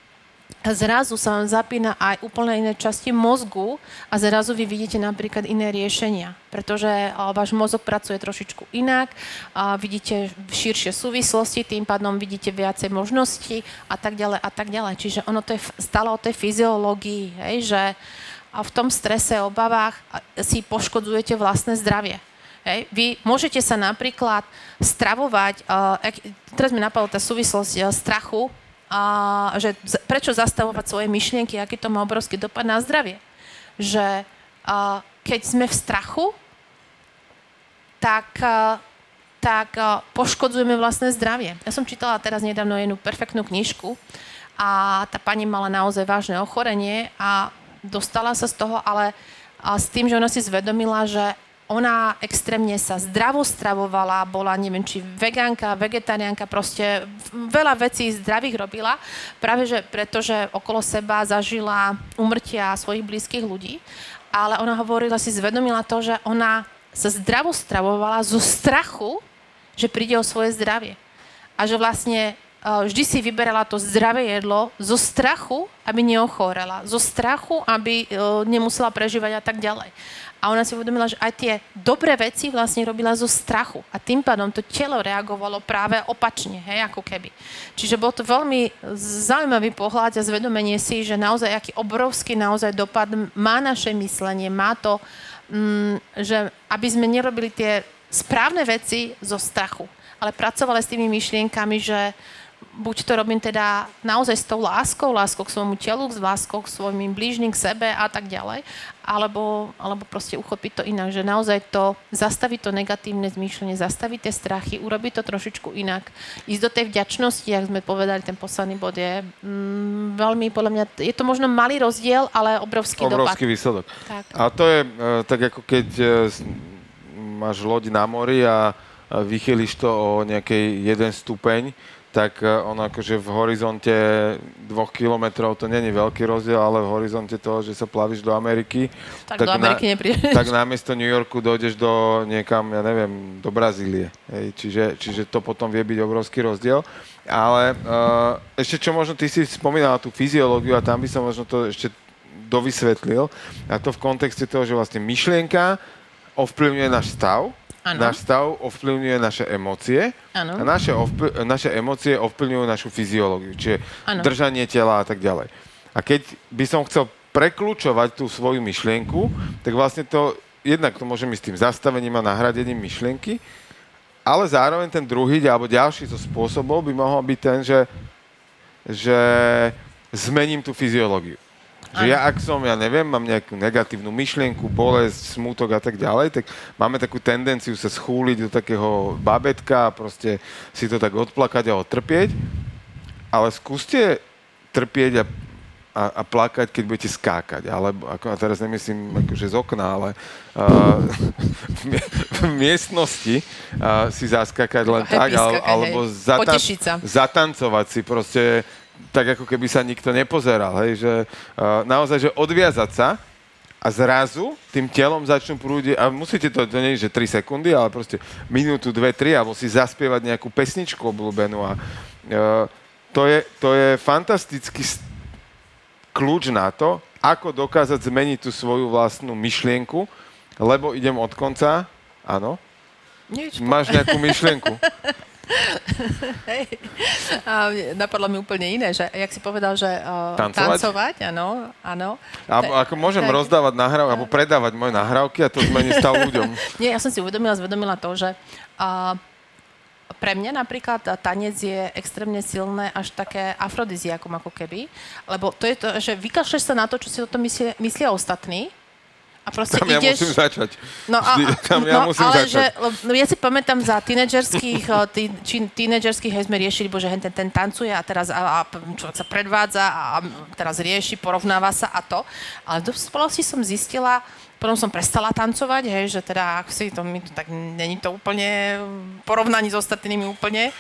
zrazu sa vám zapína aj úplne iné časti mozgu a zrazu vy vidíte napríklad iné riešenia, pretože váš mozog pracuje trošičku inak, a vidíte širšie súvislosti, tým pádom vidíte viacej možností a tak ďalej a tak ďalej. Čiže ono to je stále o tej fyziológii, hej, že a v tom strese, obavách si poškodzujete vlastné zdravie. Hej. Vy môžete sa napríklad stravovať, uh, teraz mi napadla tá súvislosť uh, strachu, uh, že prečo zastavovať svoje myšlienky, aký to má obrovský dopad na zdravie. Že uh, keď sme v strachu, tak, uh, tak uh, poškodzujeme vlastné zdravie. Ja som čítala teraz nedávno jednu perfektnú knižku a tá pani mala naozaj vážne ochorenie a dostala sa z toho, ale a s tým, že ona si zvedomila, že ona extrémne sa zdravo stravovala, bola neviem, či vegánka, vegetariánka, proste veľa vecí zdravých robila, práve že pretože okolo seba zažila umrtia svojich blízkych ľudí, ale ona hovorila, si zvedomila to, že ona sa zdravo stravovala zo strachu, že príde o svoje zdravie. A že vlastne vždy si vyberala to zdravé jedlo zo strachu, aby neochorela, zo strachu, aby nemusela prežívať a tak ďalej. A ona si uvedomila, že aj tie dobré veci vlastne robila zo strachu. A tým pádom to telo reagovalo práve opačne, hej, ako keby. Čiže bol to veľmi zaujímavý pohľad a zvedomenie si, že naozaj aký obrovský naozaj dopad má naše myslenie, má to, mm, že aby sme nerobili tie správne veci zo strachu, ale pracovali s tými myšlienkami, že buď to robím teda naozaj s tou láskou, láskou k svojmu telu, s láskou k svojim blížnym, k sebe a tak ďalej, alebo, alebo proste uchopiť to inak, že naozaj to zastaviť to negatívne zmýšľanie, zastaviť tie strachy, urobiť to trošičku inak, ísť do tej vďačnosti, jak sme povedali, ten posledný bod je mm, veľmi, podľa mňa, je to možno malý rozdiel, ale obrovský, obrovský dopad. výsledok. Tak. A to je e, tak ako keď e, máš loď na mori a vychýliš to o nejakej jeden stupeň, tak e, ono akože v horizonte dvoch kilometrov to není veľký rozdiel, ale v horizonte toho, že sa plavíš do Ameriky, tak, tak do Ameriky na, neprídeš. Tak namiesto New Yorku dojdeš do niekam, ja neviem, do Brazílie. Hej. Čiže, čiže to potom vie byť obrovský rozdiel. Ale uh, ešte čo možno, ty si spomínala tú fyziológiu a tam by som možno to ešte dovysvetlil. A to v kontexte toho, že vlastne myšlienka ovplyvňuje náš stav, Ano. Náš stav ovplyvňuje naše emócie ano. a naše, ovpl- naše emócie ovplyvňujú našu fyziológiu, čiže ano. držanie tela a tak ďalej. A keď by som chcel preklúčovať tú svoju myšlienku, tak vlastne to, jednak to môžem ísť tým zastavením a nahradením myšlienky, ale zároveň ten druhý alebo ďalší zo spôsobov by mohol byť ten, že, že zmením tú fyziológiu. Že ja, ak som, ja neviem, mám nejakú negatívnu myšlienku, bolesť, smútok a tak ďalej, tak máme takú tendenciu sa schúliť do takého babetka a proste si to tak odplakať a odtrpieť. Ale skúste trpieť a, a, a plakať, keď budete skákať. Alebo, ako, a teraz nemyslím akože z okna, ale uh, v, v miestnosti uh, si zaskákať len tak, ale, alebo zatan- zatancovať si proste tak ako keby sa nikto nepozeral, hej, že uh, naozaj, že odviazať sa a zrazu tým telom začnú prúdiť, a musíte to, to nie je, že 3 sekundy, ale proste minútu, 2, 3, alebo si zaspievať nejakú pesničku obľúbenú a uh, to, je, to je fantastický kľúč na to, ako dokázať zmeniť tú svoju vlastnú myšlienku, lebo idem od konca, áno, Nič. Máš nejakú myšlienku. Hej. A napadlo mi úplne iné, že jak si povedal, že uh, tancovať? tancovať, áno, áno. A, ako môžem tak... rozdávať nahrávky, alebo predávať moje nahrávky a to zmení stav ľuďom. Nie, ja som si uvedomila, zvedomila to, že uh, pre mňa napríklad tanec je extrémne silné, až také afrodiziakom ako keby, lebo to je to, že vykašleš sa na to, čo si o tom myslia, myslia ostatní, a proste tam ideš... ja musím začať. No, a, a, tam ja no, musím ale začať. Že, no, ja si pamätám za tínedžerských, tí, tínedžerských, hej, sme riešili, bože, ten, ten tancuje a teraz a, a človek sa predvádza a, a teraz rieši, porovnáva sa a to. Ale do spolosti som zistila, potom som prestala tancovať, hej, že teda, ak si to, mi to tak není to úplne porovnaní s ostatnými úplne.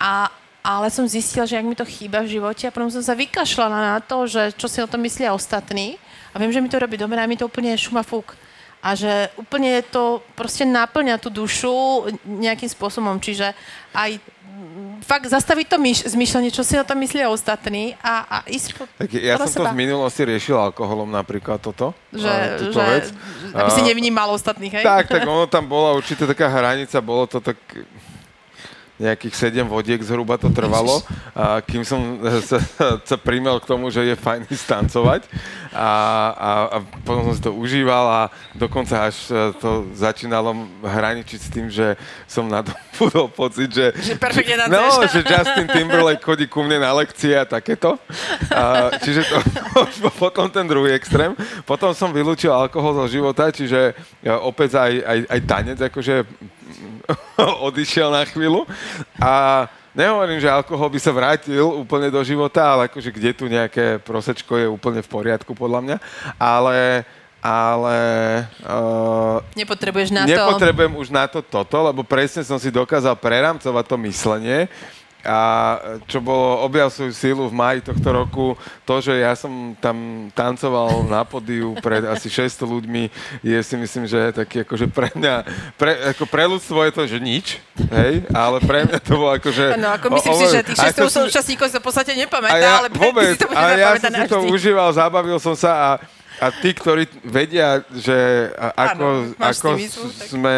A, ale som zistila, že ak mi to chýba v živote a potom som sa vykašľala na to, že čo si o tom myslia ostatní a viem, že mi to robí dobre a mi to úplne šuma fúk. A že úplne to proste náplňa tú dušu nejakým spôsobom. Čiže aj fakt zastaviť to myš- zmyšľanie, čo si o tom myslia ostatní a, a ísť po, tak ja som seba. to v minulosti riešil alkoholom napríklad toto. Že, že vec. aby si nevnímal ostatných, hej? Tak, tak ono tam bola určite taká hranica, bolo to tak nejakých 7 vodiek zhruba to trvalo, a kým som sa, sa primel k tomu, že je fajn stancovať a, a, a potom som si to užíval a dokonca až e, to začínalo hraničiť s tým, že som na to budol pocit, že, že, perfektne no, že Justin Timberlake chodí ku mne na lekcie a takéto. A, čiže to už potom ten druhý extrém. Potom som vylúčil alkohol zo života, čiže e, opäť aj, aj, aj tanec, akože odišiel na chvíľu. A nehovorím, že alkohol by sa vrátil úplne do života, ale akože kde tu nejaké prosečko je úplne v poriadku podľa mňa. Ale, ale uh, Nepotrebuješ na to... nepotrebujem už na to toto, lebo presne som si dokázal preramcovať to myslenie a čo bolo objav svoju sílu v maji tohto roku, to, že ja som tam tancoval na podiu pred asi 600 ľuďmi, je si myslím, že taký akože pre mňa, pre, ako pre ľudstvo je to, že nič, hej, ale pre mňa to bolo akože... No, ako myslím si, že tých 600 účastníkov sa v podstate nepamätá, ja, ale vôbec, si to bude ale ja som si to užíval, zabavil som sa a a tí, ktorí vedia, že ako, Áno, ako s- tak- sme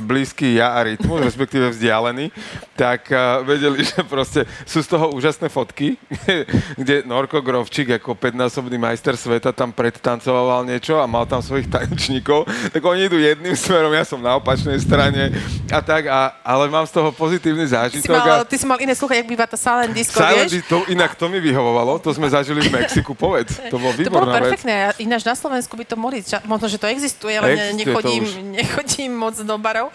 blízky ja a rytmus, respektíve vzdialení, tak uh, vedeli, že proste sú z toho úžasné fotky, kde Norko Grovčík ako 5-násobný majster sveta tam predtancoval niečo a mal tam svojich tanečníkov, tak oni idú jedným smerom, ja som na opačnej strane a tak, a, ale mám z toho pozitívny Ty si, zážitok. mal, a, ty si mal iné sluchať, jak býva tá silent disco, Silent vieš? To, inak to mi vyhovovalo, to sme zažili v Mexiku, povedz. To bolo To bolo výborná vec. perfektné. Ja- Ináč na Slovensku by to mohli, ča- možno, že to existuje, ale Existuje nechodím, nechodím moc do barov.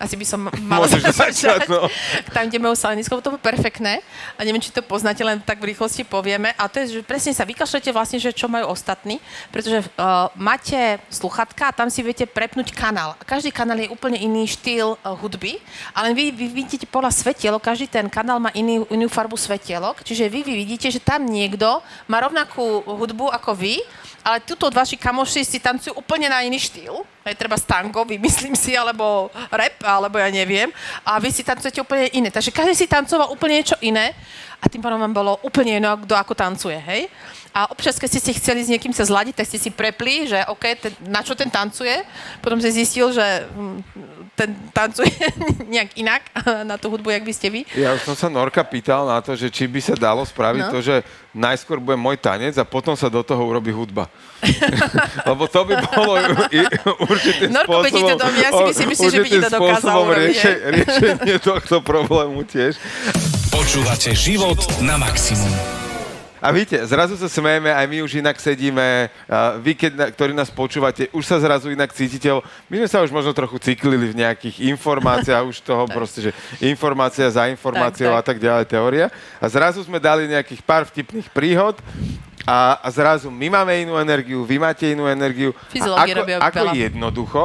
Asi by som mala Môžeš začať, no. Tam, kde majú salenisko, to bolo perfektné. A neviem, či to poznáte, len tak v rýchlosti povieme. A to je, že presne sa vykašlete vlastne, že čo majú ostatní, pretože uh, máte sluchatka a tam si viete prepnúť kanál. Každý kanál je úplne iný štýl uh, hudby, ale vy, vy vidíte podľa svetielok, každý ten kanál má iný, inú farbu svetielok, čiže vy, vy vidíte, že tam niekto má rovnakú hudbu ako vy, ale tuto vaši kamoši si tancujú úplne na iný štýl. Aj treba tango, vymyslím si, alebo rap, alebo ja neviem. A vy si tancujete úplne iné. Takže každý si tancoval úplne niečo iné a tým pádom vám bolo úplne jedno, kto ako tancuje, hej? A občas, keď ste si chceli s niekým sa zladiť, tak ste si prepli, že OK, ten, na čo ten tancuje. Potom si zistil, že hm, ten tancuje nejak inak na tú hudbu, jak by ste vy. Ja už som sa Norka pýtal na to, že či by sa dalo spraviť No. to, že najskôr bude môj tanec a potom sa do toho urobí hudba. Lebo to by bolo určitým Norko to spôsobom... do- ja si myslím, že by ti to dokázal urobiť, riešenie tohto problému tiež. Počúvate život na maximum. A víte, zrazu sa smejeme, aj my už inak sedíme, vy, keď, ktorí nás počúvate, už sa zrazu inak cítite. My sme sa už možno trochu cyklili v nejakých informáciách, už toho proste, že informácia za informáciou Tak, tak. a tak ďalej, teória. A zrazu sme dali nejakých pár vtipných príhod a, a zrazu my máme inú energiu, vy máte inú energiu. A ako, robia ako jednoducho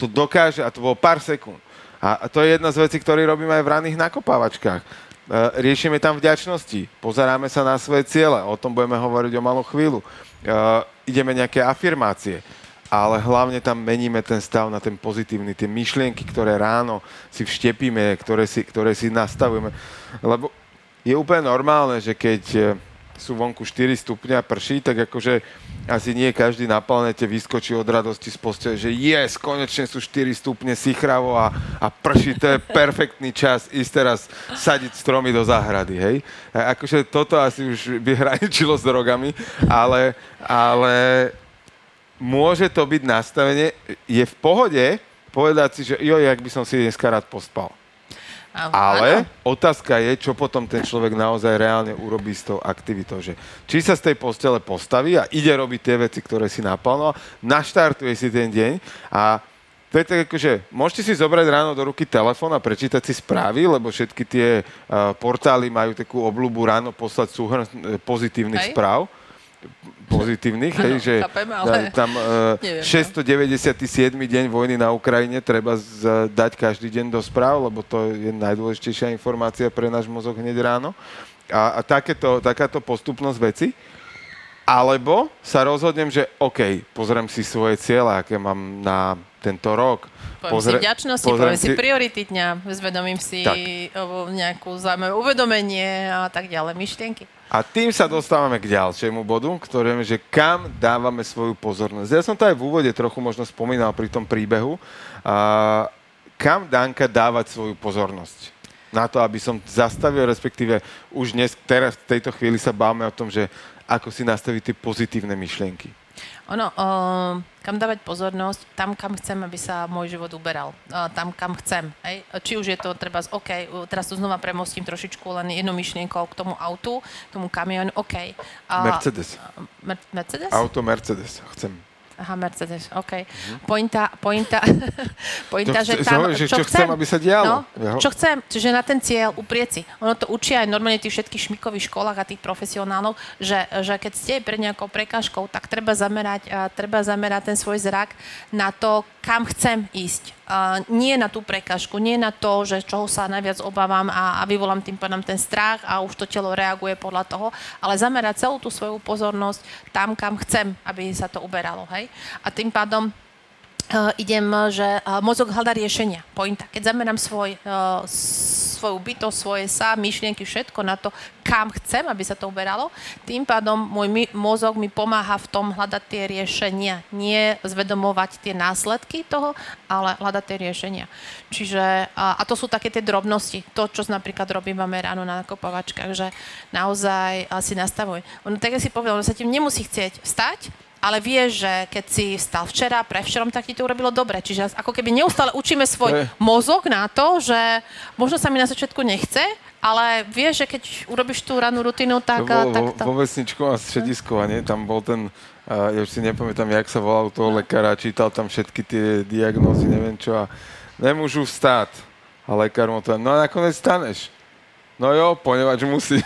to dokáže, a to bolo pár sekúnd. A, to je jedna z vecí, ktoré robíme aj v raných nakopávačkách. E, riešime tam vďačnosti, pozeráme sa na svoje ciele, o tom budeme hovoriť o malú chvíľu. E, ideme nejaké afirmácie, ale hlavne tam meníme ten stav na ten pozitívny, tie myšlienky, ktoré ráno si vštepíme, ktoré si, ktoré si nastavujeme. Lebo je úplne normálne, že keď e, sú vonku 4 stupňa prší, tak akože asi nie každý na planete vyskočí od radosti z postele, že yes, konečne sú 4 stupne sichravo a, a prší, to je perfektný čas ísť teraz sadiť stromy do záhrady, hej. Akože toto asi už by hraničilo s drogami, ale, ale môže to byť nastavenie, je v pohode povedať si, že jo, jak by som si dneska rád pospal. Ale otázka je, čo potom ten človek naozaj reálne urobí s tou aktivitou. Že či sa z tej postele postaví a ide robiť tie veci, ktoré si naplánoval, naštartuje si ten deň a to je tak akože, môžete si zobrať ráno do ruky telefón a prečítať si správy, lebo všetky tie uh, portály majú takú obľúbu ráno poslať súhrn eh, pozitívnych Hej. správ pozitívnych, hej, že chápem, ale tam uh, neviem, no. 697. deň vojny na Ukrajine treba z, dať každý deň do správ, lebo to je najdôležitejšia informácia pre náš mozog hneď ráno. A, a takéto, takáto postupnosť veci. Alebo sa rozhodnem, že OK, pozriem si svoje cieľa, aké mám na tento rok. Poviem si vďačnosti, poviem si priority dňa, zvedomím si Tak. nejakú zaujímavé uvedomenie a tak ďalej, myšlienky. A tým sa dostávame k ďalšiemu bodu, ktorým je, že kam dávame svoju pozornosť. Ja som to aj v úvode trochu možno spomínal pri tom príbehu. A, kam Danka dávať svoju pozornosť? Na to, aby som zastavil, respektíve už dnes, teraz v tejto chvíli sa báme o tom, že ako si nastaviť tie pozitívne myšlienky. Ono, o, kam dávať pozornosť, tam, kam chcem, aby sa môj život uberal. O, tam, kam chcem. Hej? Či už je to treba z OK, teraz tu znova premostím trošičku len jednou myšlienkou k tomu autu, k tomu kamionu, OK. A, Mercedes. Mer- Mercedes? Auto Mercedes chcem. Aha, Mercedes, OK. Pointa, pointa, pointa To že tam, znamená, že čo chcem, aby sa dialo. No, čo chcem, čiže na ten cieľ uprieť si. Ono to učí aj normálne tých všetkých šmikových školách a tých profesionálov, že, že keď ste pred nejakou prekážkou, tak treba zamerať, treba zamerať ten svoj zrak na to, kam chcem ísť. A nie na tú prekážku, nie na to, že čoho sa najviac obávam a, a vyvolám tým pádom ten strach a už to telo reaguje podľa toho, ale zamerať celú tú svoju pozornosť tam, kam chcem, aby sa to uberalo. Hej? A tým pádom uh, idem, že uh, mozog hľadá riešenia, pointa. Keď zamerám svoj, uh, svoju bytosť, svoje sa, myšlienky, všetko na to, kam chcem, aby sa to uberalo, tým pádom môj mozog mi pomáha v tom hľadať tie riešenia. Nie zvedomovať tie následky toho, ale hľadať tie riešenia. Čiže, a, to sú také tie drobnosti. To, čo napríklad robíme ráno na nakopovačkách, že naozaj si nastavuj. Ono, tak si povedal, ono sa ti nemusí chcieť vstať, ale vieš, že keď si stal včera, prevčerom, tak ti to urobilo dobre. Čiže ako keby neustále učíme svoj je- mozog na to, že možno sa mi na začiatku nechce, ale vieš, že keď urobíš tú ranú rutinu, tak, To bolo tak to... vo vesničku a strediskovanie, tam bol ten, uh, ja už si nepamätám, jak sa volal toho lekára, čítal tam všetky tie diagnózy, neviem čo a nemôžu vstáť. A lekár mu to, no a nakoniec staneš. No jo, ponevač musí.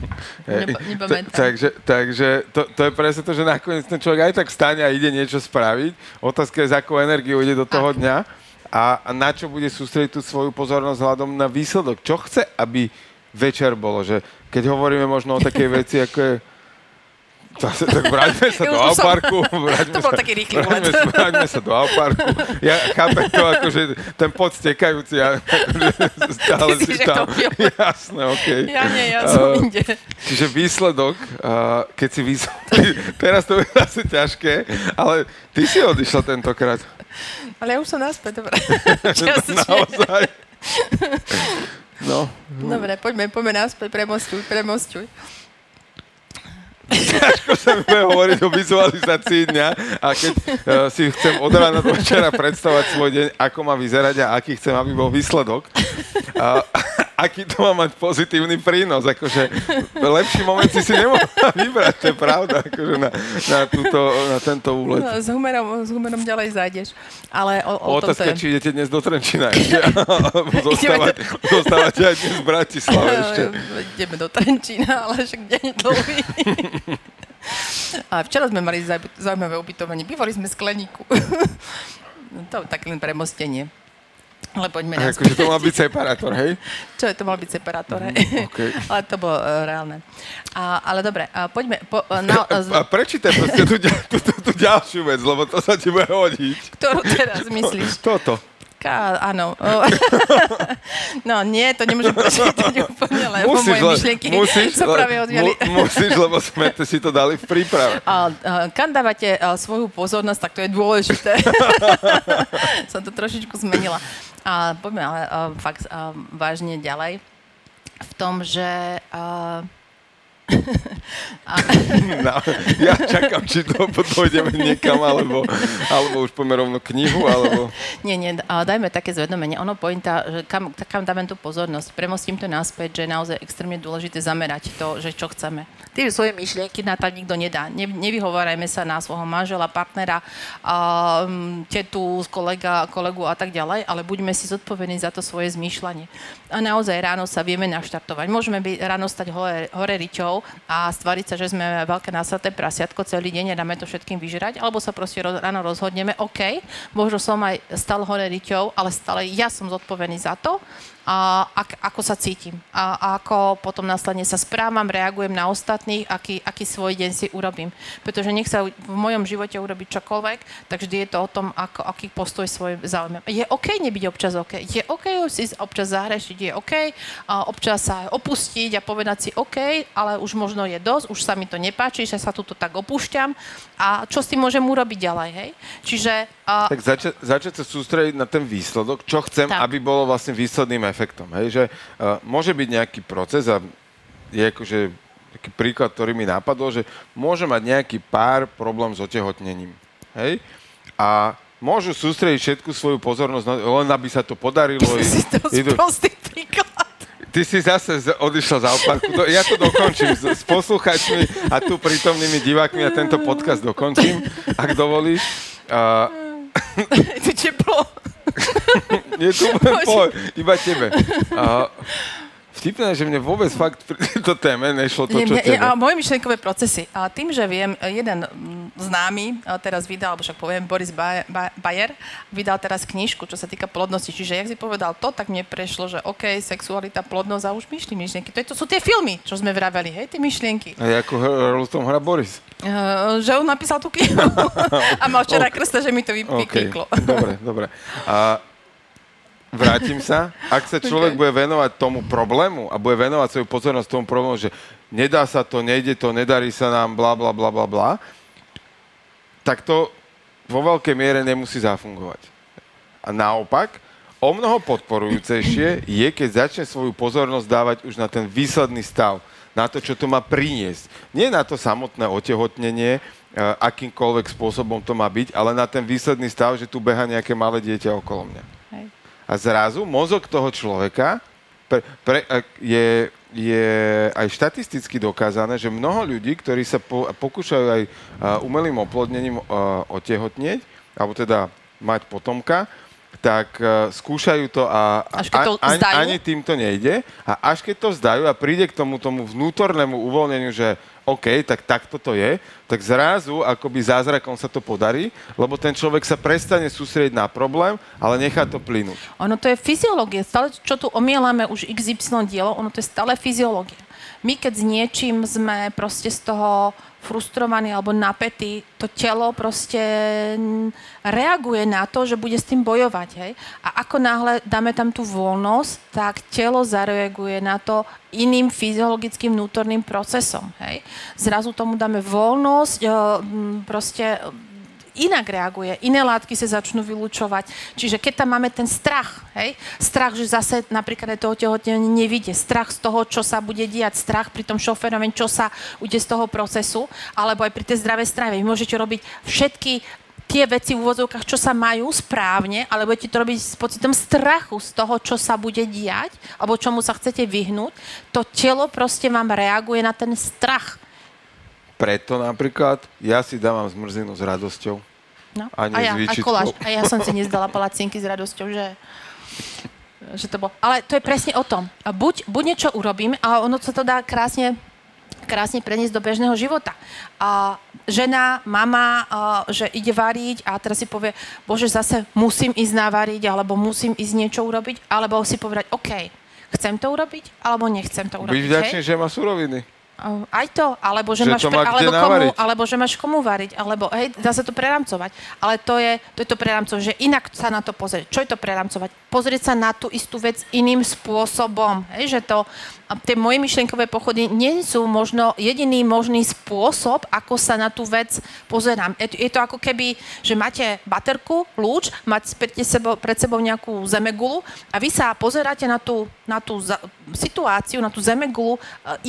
Nepamätám. Ta- takže takže to, to je presne to, že nakoniec ten človek aj tak stane a ide niečo spraviť. Otázka je, s akou energiou ide do toho dňa a, a na čo bude sústrediť tú svoju pozornosť hľadom na výsledok. Čo chce, aby večer bolo. Že keď hovoríme možno o takej veci, ako je tak, vráťme sa do Auparku. Vráťme To bol sa, taký rýchly vráťme, sa, vráťme sa do Auparku. Ja chápem to, akože ten pot stekajúci, ja stále si, si tam... Jasné, okej. Ja nie, ja som inde. Čiže výsledok, uh, keď si výsledok, teraz to je asi ťažké, ale ty si odišla tentokrát. Ale ja už som naspäť, dobre. Naozaj. No, Dobre, poďme, poďme naspäť, premostuj, premostuj. Ťažko sa mi hovoriť o vizualizácii dňa a keď uh, si chcem od rána do večera predstavať svoj deň, ako má vyzerať a aký chcem, aby bol výsledok. A, aký to má mať pozitívny prínos. Akože lepší moment si si nemohla vybrať, to je pravda, akože na, na, túto, na tento úlet. No, s, humerom, s humerom ďalej zájdeš. Ale o, o tom to Otázka, je. či idete dnes do Trenčína ešte, alebo zostávate, zostávate aj dnes v Bratislave ešte. Ideme do Trenčína, ale však deň dlhý. A včera sme mali zauj- zaujímavé ubytovanie. Bývali sme skleníku. No to tak len premostenie. Ale poďme A naspäť. akože to mal byť separátor, hej? Čo je, to mal byť separátor, hej? okej. Ale to bolo uh, reálne. A, ale dobre, a poďme... Po, uh, na, A prečítaj proste tú, tú, tú, tú ďalšiu vec, lebo to sa ti bude hodiť. ktorú teraz myslíš? Toto. Ká, áno. No nie, to nemôžem prečítať úplne, lebo Musíš, moje myšlienky musíš, sa práve odviali. mu- musíš, lebo sme si to dali v príprave. A, a, kam dávate a, svoju pozornosť, tak to je dôležité. Som to trošičku zmenila. A poďme ale a, fakt a, vážne ďalej. V tom, že... A, No, ja čakám, či to dojdeme niekam, alebo, alebo už poďme rovno knihu, alebo... Nie, nie, a dajme také zvedomenie. Ono pointa, že kam, kam dáme tú pozornosť. Premostím to naspäť, že je naozaj extrémne dôležité zamerať to, že čo chceme. Tie svoje myšlienky na to nikto nedá. Ne, nevyhovárajme sa na svojho manžela, partnera, a, tetu, kolega, kolegu a tak ďalej, ale buďme si zodpovední za to svoje zmýšľanie. A naozaj ráno sa vieme naštartovať. Môžeme byť ráno stať hore, hore riťou a stvariť sa, že sme veľké nasaté prasiatko celý deň a dáme to všetkým vyžrať, alebo sa proste ráno rozhodneme, OK, možno som aj stal hore riťou, ale stále ja som zodpovedný za to, a ak, ako sa cítim a, a ako potom následne sa správam, reagujem na ostatných, aký, aký svoj deň si urobím. Pretože nech sa v mojom živote urobí čokoľvek, tak vždy je to o tom, ako, aký postoj svoj záujme. Je OK nebyť občas OK. Je OK si občas zahrešiť, je OK a občas sa opustiť a povedať si OK, ale už možno je dosť, už sa mi to nepáči, že sa tuto tak opúšťam a čo s tým môžem urobiť ďalej, hej? Čiže... A, Tak začať, začať sa sústrediť na ten výsledok, čo chcem, Tak. aby bolo vlastne výsledným efektom. Hej? Že, uh, môže byť nejaký proces a je akože taký príklad, ktorý mi napadol, že môže mať nejaký pár problém s otehotnením. Hej? A môžu sústrediť všetku svoju pozornosť, len aby sa to podarilo. si to idú- príklad. Ty si zase odišla za opárku. Do, ja to dokončím s, s posluchačmi a tu prítomnými divákmi a tento podcast dokončím, ak dovolíš. Uh, Je to teplo. Je tu len po, iba tebe. Uh, vtipné, že mne vôbec fakt pri tejto téme nešlo to, Nie, čo tebe. a moje myšlenkové procesy. A tým, že viem, jeden mm, známy a teraz vydal, však poviem, Boris Ba- Ba- Bayer, vydal teraz knižku, čo sa týka plodnosti. Čiže jak si povedal to, tak mne prešlo, že OK, sexualita, plodnosť a už myšli myšlienky. To, je, to sú tie filmy, čo sme vraveli, hej, tie myšlienky. A ako v tom hra Boris. Uh, že on napísal tú knihu a mal včera krsta, že mi to vy- OK, vykliklo. dobre, dobre. A vrátim sa. Ak sa človek OK. bude venovať tomu problému a bude venovať svoju pozornosť tomu problému, že nedá sa to, nejde to, nedarí sa nám, bla, bla, bla, bla, bla, tak to vo veľkej miere nemusí zafungovať. A naopak, o mnoho podporujúcejšie je, keď začne svoju pozornosť dávať už na ten výsledný stav, na to, čo to má priniesť. Nie na to samotné otehotnenie, e, akýmkoľvek spôsobom to má byť, ale na ten výsledný stav, že tu beha nejaké malé dieťa okolo mňa. A zrazu mozog toho človeka pre, pre, ak je, je aj štatisticky dokázané, že mnoho ľudí, ktorí sa po, pokúšajú aj a, umelým oplodnením a, otehotnieť, alebo teda mať potomka, tak a, skúšajú to a, Až keď to ani, vzdajú? ani tým to nejde. A až keď to vzdajú a príde k tomu, tomu vnútornému uvoľneniu, že OK, tak takto to je, tak zrazu akoby zázrakom sa to podarí, lebo ten človek sa prestane sústrediť na problém, ale nechá to plynúť. Ono to je fyziológia. Stále, čo tu omielame už XY dielo, ono to je stále fyziológia. My keď s niečím sme proste z toho frustrovaní alebo napätí, to telo proste reaguje na to, že bude s tým bojovať. Hej? A ako náhle dáme tam tú voľnosť, tak telo zareaguje na to iným fyziologickým vnútorným procesom. Hej? Zrazu tomu dáme voľnosť, e, proste inak reaguje, iné látky sa začnú vylúčovať. Čiže keď tam máme ten strach, hej, strach, že zase napríklad aj to otehotnenie nevidie, strach z toho, čo sa bude diať, strach pri tom šoférovi, čo sa ude z toho procesu, alebo aj pri tej zdravej strave. Vy môžete robiť všetky tie veci v úvodzovkách, čo sa majú správne, ale budete to robiť s pocitom strachu z toho, čo sa bude diať, alebo čomu sa chcete vyhnúť, to telo proste vám reaguje na ten strach. Preto napríklad ja si dávam zmrzinu s radosťou. No. A a, ja, a koláč. A ja som si nezdala palacinky s radosťou, že, že to bolo. Ale to je presne o tom. Buď, buď niečo urobím a ono sa to dá krásne krásne preniesť do bežného života. A žena, mama, a, že ide variť a teraz si povie, bože, zase musím ísť navariť, alebo musím ísť niečo urobiť, alebo si povedať, OK, chcem to urobiť, alebo nechcem to urobiť. Byť hej? vďačný, že má suroviny. Aj to, alebo že, Že máš má kde alebo, komu, navariť. alebo že máš komu variť, alebo hej, dá sa to preramcovať. Ale to je to, je to preramcovať, že inak sa na to pozrieť. Čo je to preramcovať? Pozrieť sa na tú istú vec iným spôsobom. Hej, že to, tie moje myšlienkové pochody nie sú možno jediný možný spôsob, ako sa na tú vec pozerám. Je, to- je to ako keby, že máte baterku, lúč, máte pred sebou, pred sebou nejakú zemegulu a vy sa pozeráte na tú, na tú za, situáciu, na tú zemegulu e,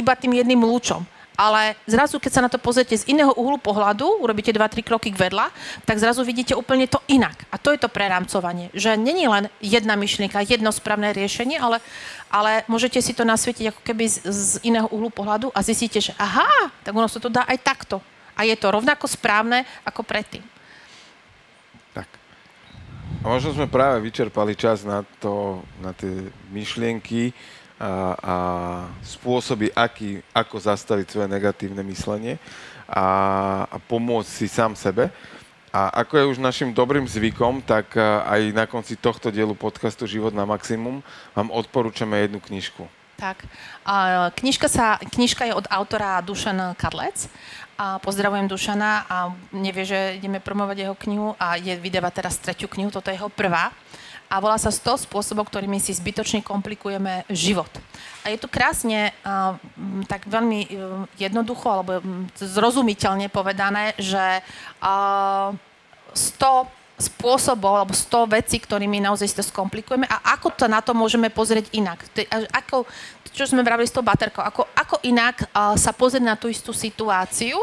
iba tým jedným lúčom. Ale zrazu, keď sa na to pozriete z iného uhlu pohľadu, urobíte 2-3 kroky k vedľa, tak zrazu vidíte úplne to inak. A to je to prerámcovanie. Že není len jedna myšlienka, jedno správne riešenie, ale, ale môžete si to nasvietiť ako keby z, z iného uhlu pohľadu a zistíte, že aha, tak ono sa to dá aj takto. A je to rovnako správne ako predtým. Tak. A možno sme práve vyčerpali čas na, to, na tie myšlienky a, a spôsoby, aký, ako zastaviť svoje negatívne myslenie a, a pomôcť si sám sebe. A ako je už našim dobrým zvykom, tak a, aj na konci tohto dielu podcastu Život na maximum vám odporúčame jednu knižku. Tak. Knižka, sa, knižka je od autora Dušan Kadlec. A pozdravujem Dušana a nevie, že ideme promovať jeho knihu a je, vydáva teraz tretiu knihu, toto je jeho prvá. A volá sa 100 spôsobov, ktorými si zbytočne komplikujeme život. A je tu krásne, tak veľmi e, jednoducho alebo zrozumiteľne povedané, že a, 100 spôsobov alebo 100 vecí, ktorými naozaj si to skomplikujeme a ako to na to môžeme pozrieť inak. To Ako, čo sme vravili s tou baterkou, ako, ako inak sa pozrieť na tú istú situáciu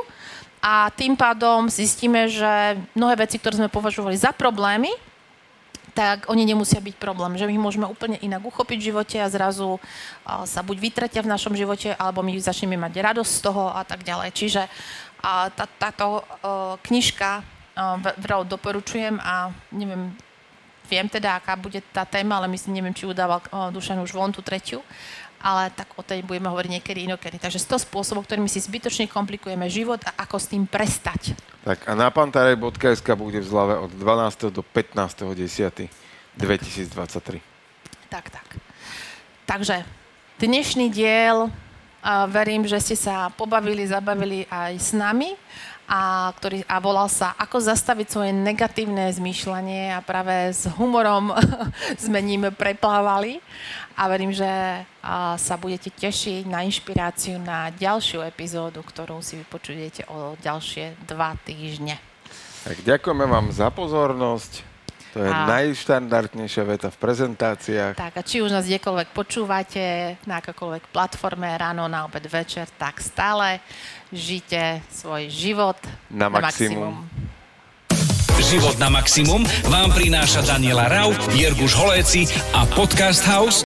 a tým pádom zistíme, že mnohé veci, ktoré sme považovali za problémy, tak oni nemusia byť problém, že my ich môžeme úplne inak uchopiť v živote a zrazu sa buď vytretia v našom živote, alebo my začneme mať radosť z toho a tak ďalej. Čiže a, tá, táto knižka veľmi doporučujem a neviem, viem teda, aká bude tá téma, ale myslím, neviem, či udával Dušan už von tú tretiu, ale tak o tej budeme hovoriť niekedy inokedy. Takže 100 spôsobov, ktorými si zbytočne komplikujeme život a ako s tým prestať. Tak a na pantarej.sk bude v zlave od 12. do 15. 10. 2023. Tak, tak. Takže dnešný diel, verím, že ste sa pobavili, zabavili aj s nami a, ktorý, a volal sa Ako zastaviť svoje negatívne zmýšľanie a práve s humorom sme ním preplávali a verím, že a, sa budete tešiť na inšpiráciu na ďalšiu epizódu, ktorú si vypočujete o ďalšie dva týždne. Tak ďakujeme vám za pozornosť. To je a... najštandardnejšia veta v prezentáciách. Tak a či už nás kdekoľvek počúvate, na akokoľvek platforme, ráno, na obed, večer, tak stále žite svoj život na, na maximum. maximum. Život na maximum vám prináša Daniela Rau, Jirguš Holéci a Podcast House